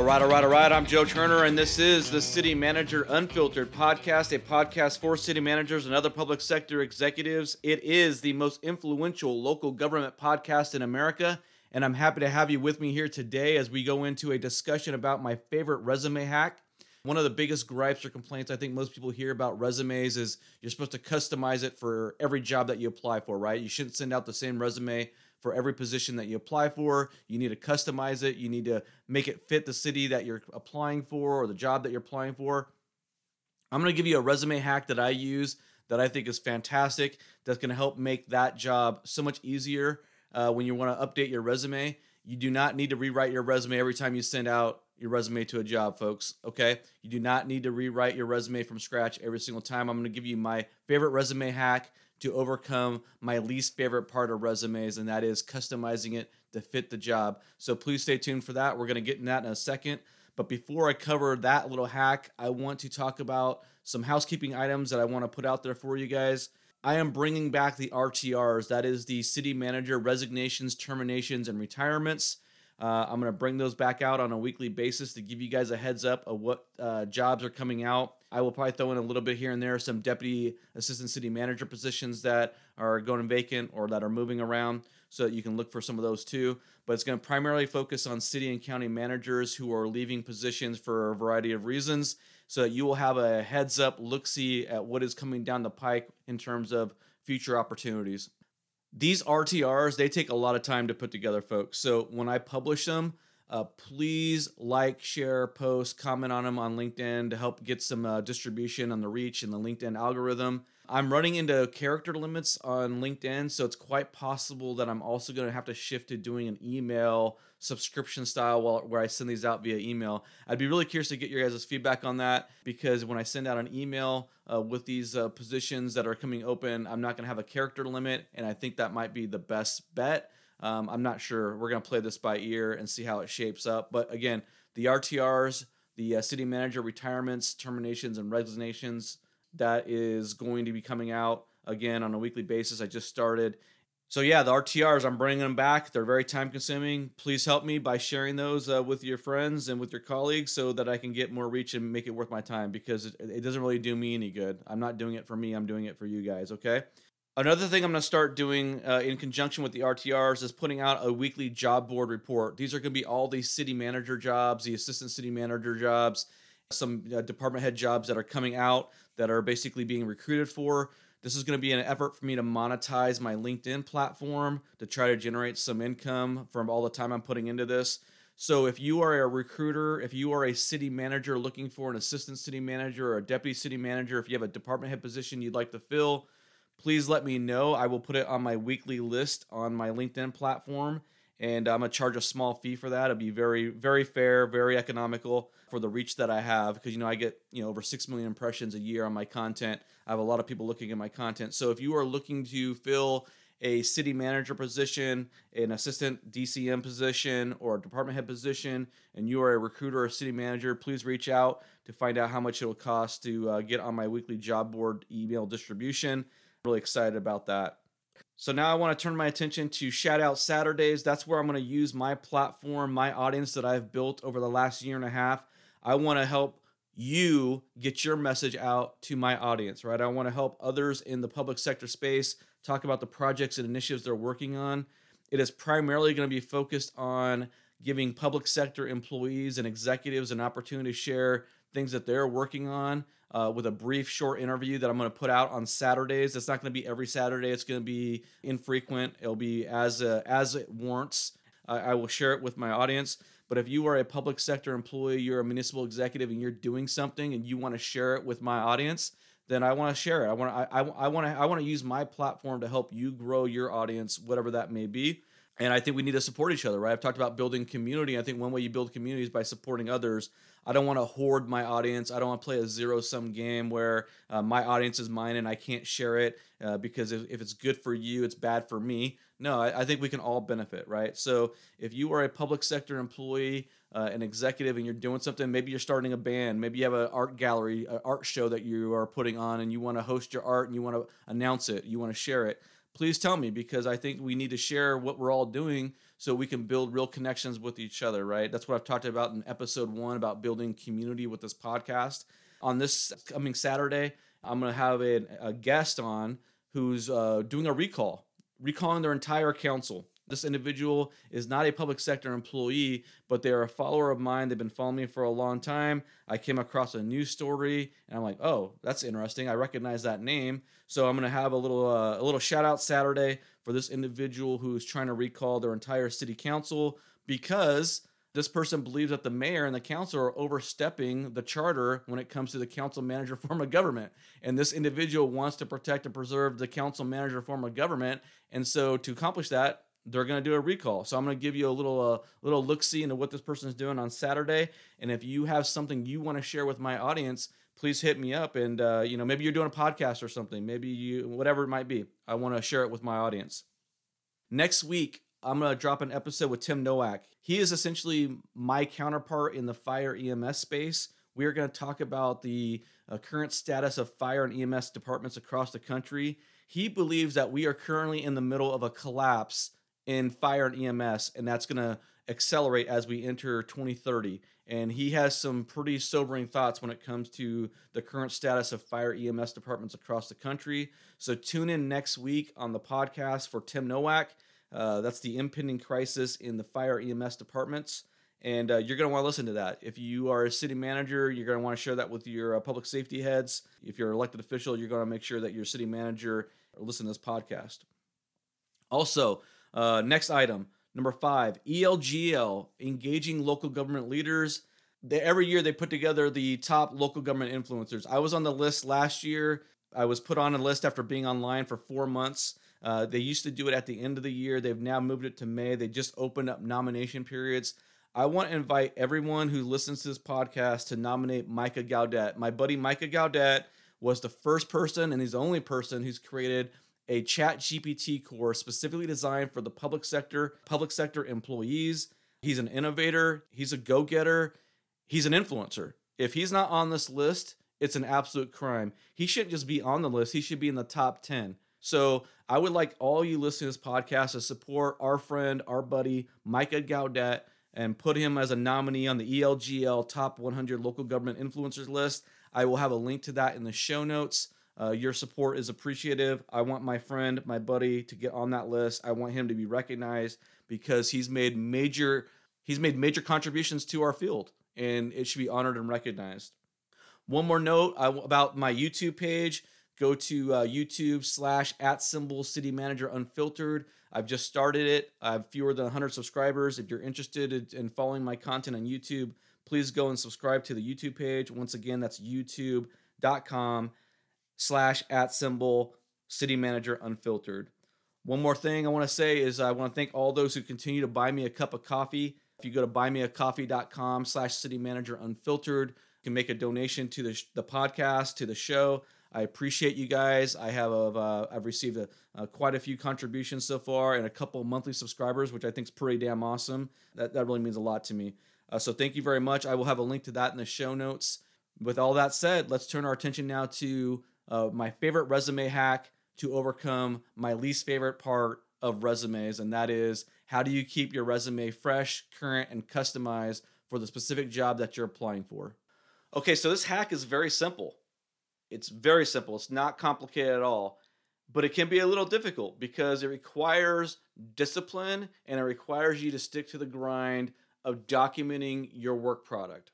All right, all right, all right. I'm Joe Turner, and this is the City Manager Unfiltered podcast, a podcast for city managers and other public sector executives. It is the most influential local government podcast in America, and I'm happy to have you with me here today as we go into a discussion about my favorite resume hack. One of the biggest gripes or complaints I think most people hear about resumes is you're supposed to customize it for every job that you apply for, right? You shouldn't send out the same resume for every position that you apply for. You need to customize it. You need to make it fit the city that you're applying for or the job that you're applying for. I'm going to give you a resume hack that I use that I think is fantastic. That's going to help make that job so much easier uh, when you want to update your resume. You do not need to rewrite your resume every time you send out your resume to a job, folks. Okay. You do not need to rewrite your resume from scratch every single time. I'm going to give you my favorite resume hack to overcome my least favorite part of resumes, and that is customizing it to fit the job. So please stay tuned for that. We're going to get in that in a second. But before I cover that little hack, I want to talk about some housekeeping items that I want to put out there for you guys. I am bringing back the RTRs, that is the city manager resignations, terminations, and retirements. Uh, I'm going to bring those back out on a weekly basis to give you guys a heads up of what uh, jobs are coming out. I will probably throw in a little bit here and there some deputy assistant city manager positions that are going vacant or that are moving around so that you can look for some of those too. But it's going to primarily focus on city and county managers who are leaving positions for a variety of reasons so that you will have a heads up look see at what is coming down the pike in terms of future opportunities these RTRs, they take a lot of time to put together, folks. So when I publish them, uh, please like, share, post, comment on them on LinkedIn to help get some uh, distribution on the reach and the LinkedIn algorithm. I'm running into character limits on LinkedIn, so it's quite possible that I'm also going to have to shift to doing an email subscription style while, where I send these out via email. I'd be really curious to get your guys' feedback on that because when I send out an email uh, with these uh, positions that are coming open, I'm not going to have a character limit, and I think that might be the best bet. Um, I'm not sure. We're going to play this by ear and see how it shapes up. But again, the RTRs, the uh, city manager retirements, terminations, and resignations that is going to be coming out again on a weekly basis. I just started. So yeah, the RTRs, I'm bringing them back. They're very time consuming. Please help me by sharing those uh, with your friends and with your colleagues so that I can get more reach and make it worth my time because it, it doesn't really do me any good. I'm not doing it for me. I'm doing it for you guys. Okay. Another thing I'm going to start doing uh, in conjunction with the RTRs is putting out a weekly job board report. These are going to be all the city manager jobs, the assistant city manager jobs, some uh, department head jobs that are coming out that are basically being recruited for. This is going to be an effort for me to monetize my LinkedIn platform to try to generate some income from all the time I'm putting into this. So if you are a recruiter, if you are a city manager looking for an assistant city manager or a deputy city manager, if you have a department head position you'd like to fill, please let me know. I will put it on my weekly list on my LinkedIn platform and I'm gonna charge a small fee for that. It'll be very, very fair, very economical for the reach that I have because you know I get you know over six million impressions a year on my content. I have a lot of people looking at my content. So if you are looking to fill a city manager position, an assistant DCM position, or a department head position, and you are a recruiter or a city manager, please reach out to find out how much it will cost to uh, get on my weekly job board email distribution. Really excited about that. So now I want to turn my attention to Shout Out Saturdays. That's where I'm going to use my platform, my audience that I've built over the last year and a half. I want to help you get your message out to my audience, right? I want to help others in the public sector space talk about the projects and initiatives they're working on. It is primarily going to be focused on giving public sector employees and executives an opportunity to share things that they're working on uh, with a brief, short interview that I'm going to put out on Saturdays. It's not going to be every Saturday. It's going to be infrequent. It'll be as uh, as it warrants. I, will share it with my audience. But if you are a public sector employee, you're a municipal executive, and you're doing something, and you want to share it with my audience, then I want to share it. I want to I, I want to I want to use my platform to help you grow your audience, whatever that may be. And I think we need to support each other, right? I've talked about building community. I think one way you build community is by supporting others. I don't want to hoard my audience. I don't want to play a zero sum game where uh, my audience is mine and I can't share it uh, because if, if, it's good for you, it's bad for me. No, I, I, think we can all benefit, right? So if you are a public sector employee, uh, an executive, and you're doing something, maybe you're starting a band, maybe you have an art gallery, an art show that you are putting on, and you want to host your art and you want to announce it, you want to share it please tell me because I think we need to share what we're all doing so we can build real connections with each other, right? That's what I've talked about in episode one about building community with this podcast. On this coming Saturday, I'm going to have a, a, guest on who's uh, doing a recall, recalling their entire council. This individual is not a public sector employee, but they're a follower of mine. They've been following me for a long time. I came across a news story, and I'm like, "Oh, that's interesting. I recognize that name." So I'm going to have a little uh, a little shout out Saturday for this individual who's trying to recall their entire city council because this person believes that the mayor and the council are overstepping the charter when it comes to the council manager form of government. And this individual wants to protect and preserve the council manager form of government. And so to accomplish that, they're going to do a recall. So I'm going to give you a little uh, little look see into what this person is doing on Saturday. And if you have something you want to share with my audience, please hit me up. And uh, you know maybe you're doing a podcast or something. Maybe you whatever it might be. I want to share it with my audience. Next week, I'm going to drop an episode with Tim Nowak. He is essentially my counterpart in the fire EMS space. We are going to talk about the uh, current status of fire and EMS departments across the country. He believes that we are currently in the middle of a collapse in fire and EMS, and that's going to accelerate as we enter 2030. And he has some pretty sobering thoughts when it comes to the current status of fire EMS departments across the country. So tune in next week on the podcast for Tim Nowak. Uh, that's the impending crisis in the fire EMS departments. And uh, you're going to want to listen to that. If you are a city manager, you're going to want to share that with your uh, public safety heads. If you're an elected official, you're going to make sure that your city manager listen to this podcast. Also, uh, next item, number five, ELGL, engaging local government leaders. They, every year they put together the top local government influencers. I was on the list last year. I was put on a list after being online for four months. Uh, they used to do it at the end of the year. They've now moved it to May. They just opened up nomination periods. I want to invite everyone who listens to this podcast to nominate Micah Gaudet. My buddy Micah Gaudet was the first person and he's the only person who's created a chat GPT course specifically designed for the public sector, public sector employees. He's an innovator, he's a go-getter, he's an influencer. If he's not on this list, it's an absolute crime. He shouldn't just be on the list, he should be in the top 10. So I would like all you listening to this podcast to support our friend, our buddy, Micah Gaudet, and put him as a nominee on the ELGL Top 100 Local Government Influencers list. I will have a link to that in the show notes. Uh, your support is appreciative. I want my friend, my buddy, to get on that list. I want him to be recognized because he's made major he's made major contributions to our field, and it should be honored and recognized. One more note about my YouTube page. Go to uh, YouTube slash at symbol city manager unfiltered. I've just started it. I have fewer than 100 subscribers. If you're interested in following my content on YouTube, please go and subscribe to the YouTube page. Once again, that's youtube.com slash at symbol city manager unfiltered. One more thing I want to say is I want to thank all those who continue to buy me a cup of coffee. If you go to buymeacoffee.com slash city manager unfiltered, you can make a donation to the, the podcast, to the show. I appreciate you guys. I have uh, I've received a, uh, quite a few contributions so far and a couple monthly subscribers, which I think is pretty damn awesome. That that really means a lot to me. Uh, so thank you very much. I will have a link to that in the show notes. With all that said, let's turn our attention now to uh, my favorite resume hack to overcome my least favorite part of resumes, and that is how do you keep your resume fresh, current, and customized for the specific job that you're applying for. Okay, so this hack is very simple. It's very simple. It's not complicated at all, but it can be a little difficult because it requires discipline and it requires you to stick to the grind of documenting your work product.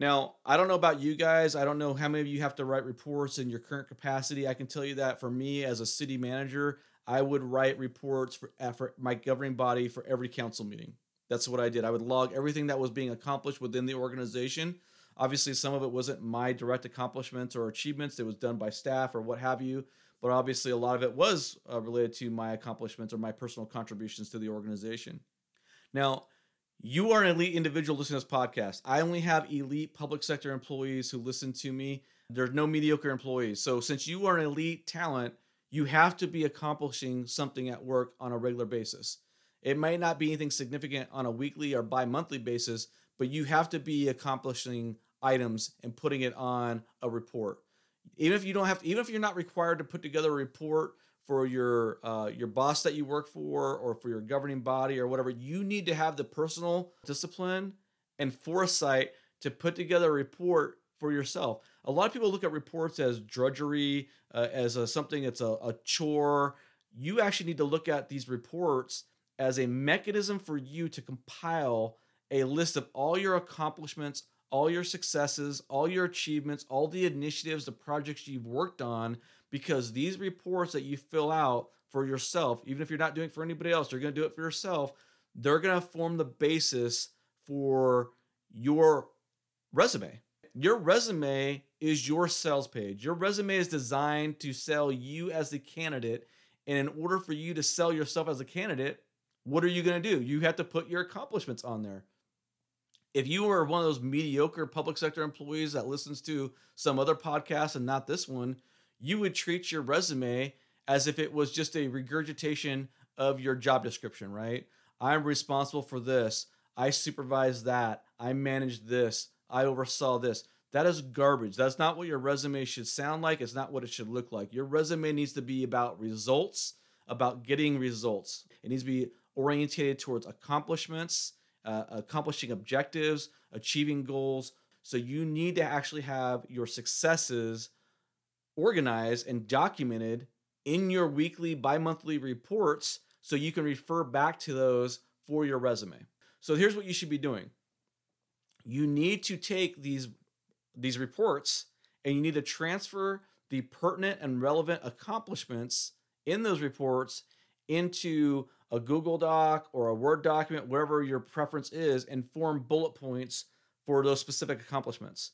Now, I don't know about you guys. I don't know how many of you have to write reports in your current capacity. I can tell you that for me as a city manager, I would write reports for, uh, for my governing body for every council meeting. That's what I did. I would log everything that was being accomplished within the organization Obviously, some of it wasn't my direct accomplishments or achievements, it was done by staff or what have you. But obviously, a lot of it was uh, related to my accomplishments or my personal contributions to the organization. Now, you are an elite individual listening to this podcast. I only have elite public sector employees who listen to me. There's no mediocre employees. So, since you are an elite talent, you have to be accomplishing something at work on a regular basis. It might not be anything significant on a weekly or bi monthly basis, but you have to be accomplishing items and putting it on a report. Even if you don't have to, even if you're not required to put together a report for your uh, your boss that you work for or for your governing body or whatever you need to have the personal discipline and foresight to put together a report for yourself. A lot of people look at reports as drudgery uh, as a, something that's a, a chore. You actually need to look at these reports as a mechanism for you to compile a list of all your accomplishments all your successes all your achievements all the initiatives the projects you've worked on because these reports that you fill out for yourself, even if you're not doing it for anybody else, you're going to do it for yourself. They're going to form the basis for your resume. Your resume is your sales page. Your resume is designed to sell you as the candidate. And in order for you to sell yourself as a candidate, what are you going to do? You have to put your accomplishments on there. If you are one of those mediocre public sector employees that listens to some other podcast and not this one, you would treat your resume as if it was just a regurgitation of your job description, right? I'm responsible for this. I supervise that. I manage this. I oversaw this. That is garbage. That's not what your resume should sound like. It's not what it should look like. Your resume needs to be about results, about getting results. It needs to be orientated towards accomplishments, uh, accomplishing objectives, achieving goals. So you need to actually have your successes organized and documented in your weekly, bi monthly reports so you can refer back to those for your resume. So here's what you should be doing you need to take these, these reports and you need to transfer the pertinent and relevant accomplishments in those reports into a Google Doc or a Word document, wherever your preference is, and form bullet points for those specific accomplishments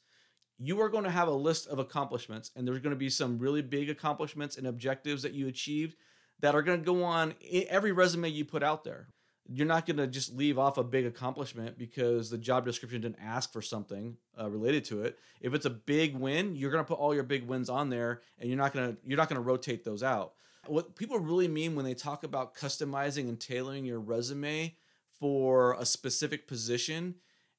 you are going to have a list of accomplishments, and there's going to be some really big accomplishments and objectives that you achieved that are going to go on every resume you put out there. You're not going to just leave off a big accomplishment because the job description didn't ask for something uh, related to it. If it's a big win, you're going to put all your big wins on there, and you're not going to you're not going to rotate those out. What people really mean when they talk about customizing and tailoring your resume for a specific position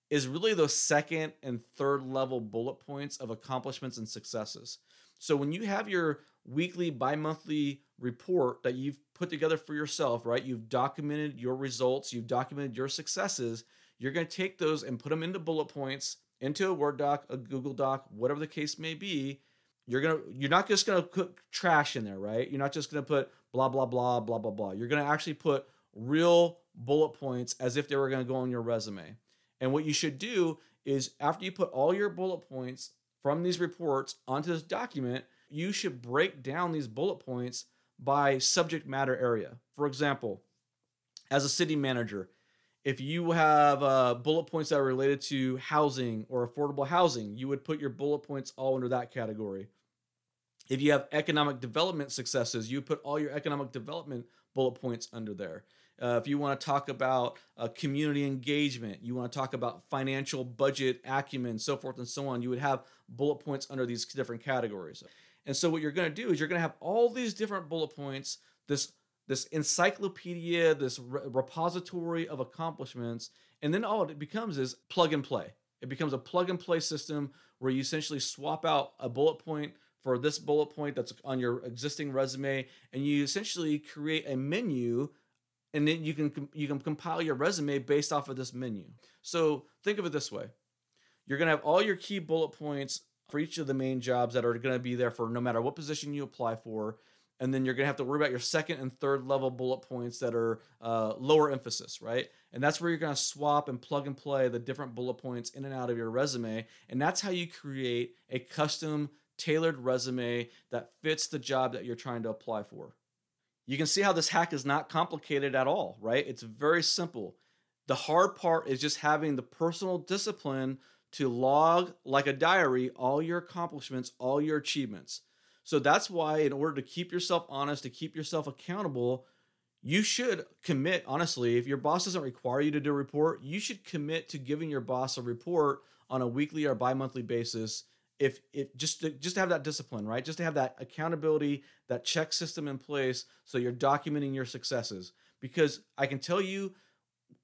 is really those second and third level bullet points of accomplishments and successes. So when you have your weekly, bi monthly report that you've put together for yourself, right? You've documented your results, you've documented your successes. You're going to take those and put them into bullet points, into a Word doc, a Google Doc, whatever the case may be. You're gonna you're not just gonna put trash in there, right? You're not just gonna put blah blah blah blah blah blah. You're gonna actually put real bullet points as if they were gonna go on your resume. And what you should do is after you put all your bullet points from these reports onto this document, you should break down these bullet points by subject matter area. For example, as a city manager, if you have uh, bullet points that are related to housing or affordable housing, you would put your bullet points all under that category. If you have economic development successes, you put all your economic development bullet points under there. Uh, if you want to talk about uh, community engagement, you want to talk about financial budget acumen, so forth and so on, you would have bullet points under these different categories. And so what you're going to do is you're going to have all these different bullet points, this this encyclopedia, this re- repository of accomplishments, and then all it becomes is plug and play. It becomes a plug and play system where you essentially swap out a bullet point for this bullet point that's on your existing resume, and you essentially create a menu and then you can you can compile your resume based off of this menu. So think of it this way: you're to have all your key bullet points for each of the main jobs that are to be there for no matter what position you apply for, and then you're to have to worry about your second and third level bullet points that are uh, lower emphasis, right? And that's where you're to swap and plug and play the different bullet points in and out of your resume, and that's how you create a custom tailored resume that fits the job that you're trying to apply for. You can see how this hack is not complicated at all, right? It's very simple. The hard part is just having the personal discipline to log like a diary all your accomplishments, all your achievements. So that's why, in order to keep yourself honest, to keep yourself accountable, you should commit, honestly, if your boss doesn't require you to do a report, you should commit to giving your boss a report on a weekly or bi monthly basis if if just to, just to have that discipline, right? Just to have that accountability, that check system in place, so you're documenting your successes. Because I can tell you,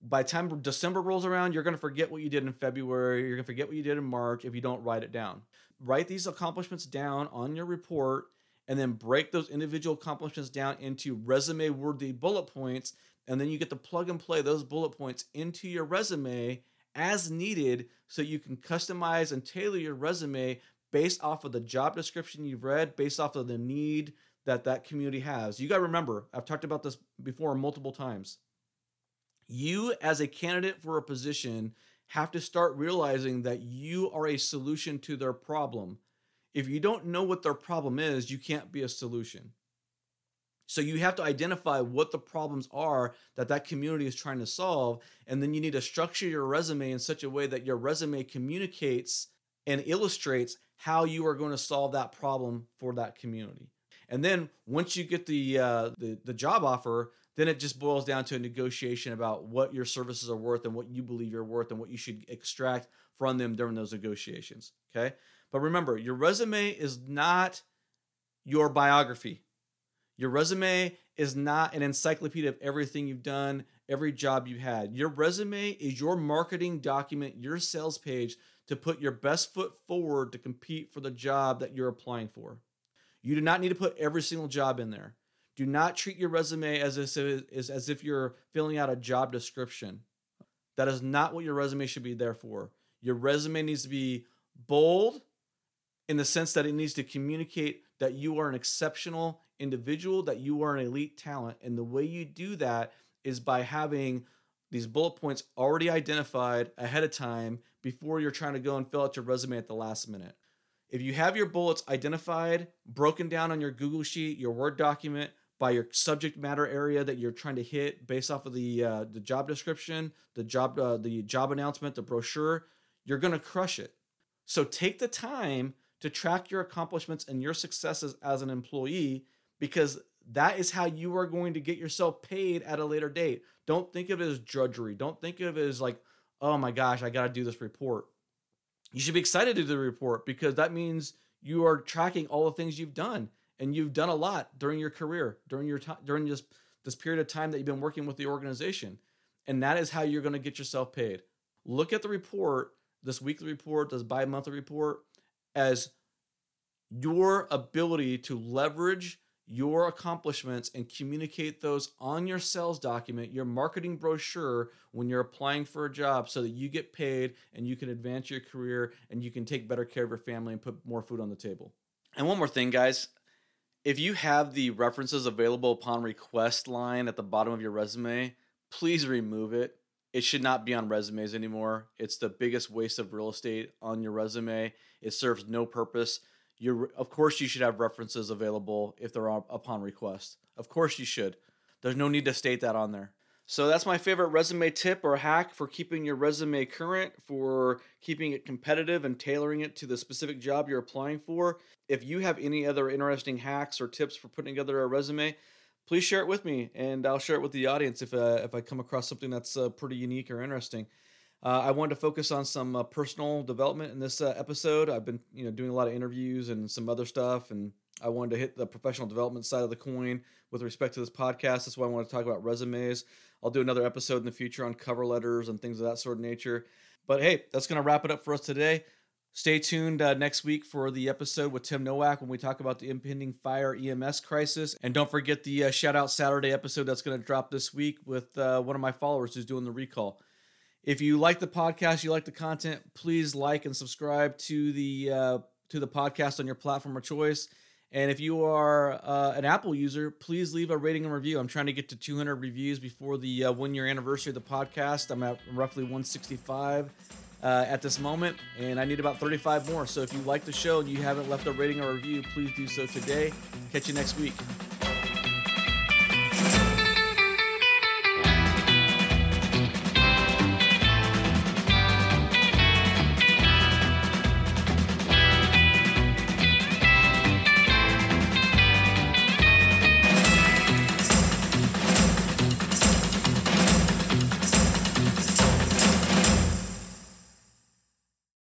by time December rolls around, you're going to forget what you did in February. You're going to forget what you did in March if you don't write it down. Write these accomplishments down on your report, and then break those individual accomplishments down into resume worthy bullet points. And then you get to plug and play those bullet points into your resume as needed so you can customize and tailor your resume based off of the job description you've read, based off of the need that that community has. You got to remember, I've talked about this before multiple times. You, as a candidate for a position, have to start realizing that you are a solution to their problem. If you don't know what their problem is, you can't be a solution. So you have to identify what the problems are that that community is trying to solve, and then you need to structure your resume in such a way that your resume communicates and illustrates how you are going to solve that problem for that community. And then once you get the uh, the, the job offer, then it just boils down to a negotiation about what your services are worth and what you believe you're worth and what you should extract from them during those negotiations. Okay, but remember, your resume is not your biography. Your resume is not an encyclopedia of everything you've done, every job you've had. Your resume is your marketing document, your sales page to put your best foot forward to compete for the job that you're applying for. You do not need to put every single job in there. Do not treat your resume as if, as if you're filling out a job description. That is not what your resume should be there for. Your resume needs to be bold in the sense that it needs to communicate that you are an exceptional individual, that you are an elite talent. And the way you do that is by having these bullet points already identified ahead of time before you're trying to go and fill out your resume at the last minute. If you have your bullets identified, broken down on your Google Sheet, your Word document by your subject matter area that you're trying to hit based off of the uh, the job description, the job uh, the job announcement, the brochure, you're going to crush it. So take the time to track your accomplishments and your successes as an employee because that is how you are going to get yourself paid at a later date. Don't think of it as drudgery. Don't think of it as like, oh my gosh, I got to do this report. You should be excited to do the report because that means you are tracking all the things you've done and you've done a lot during your career, during your time, during this this period of time that you've been working with the organization. And that is how you're going to get yourself paid. Look at the report, this weekly report, this bi-monthly report as your ability to leverage your accomplishments and communicate those on your sales document, your marketing brochure when you're applying for a job so that you get paid and you can advance your career and you can take better care of your family and put more food on the table. And one more thing, guys. If you have the references available upon request line at the bottom of your resume, please remove it. It should not be on resumes anymore. It's the biggest waste of real estate on your resume. It serves no purpose you're of course you should have references available if they're upon request. Of course you should. There's no need to state that on there. So that's my favorite resume tip or hack for keeping your resume current, for keeping it competitive and tailoring it to the specific job you're applying for. If you have any other interesting hacks or tips for putting together a resume, please share it with me and I'll share it with the audience if uh, if I come across something that's uh, pretty unique or interesting. Uh, I wanted to focus on some uh, personal development in this uh, episode. I've been, you know, doing a lot of interviews and some other stuff, and I wanted to hit the professional development side of the coin with respect to this podcast. That's why I want to talk about resumes. I'll do another episode in the future on cover letters and things of that sort of nature. But hey, that's going to wrap it up for us today. Stay tuned uh, next week for the episode with Tim Nowak when we talk about the impending fire EMS crisis. And don't forget the uh, shout out Saturday episode that's going to drop this week with uh, one of my followers who's doing the recall. If you like the podcast, you like the content, please like and subscribe to the uh, to the podcast on your platform of choice. And if you are uh, an Apple user, please leave a rating and review. I'm trying to get to 200 reviews before the uh, one year anniversary of the podcast. I'm at roughly 165 uh, at this moment, and I need about 35 more. So if you like the show and you haven't left a rating or review, please do so today. Catch you next week.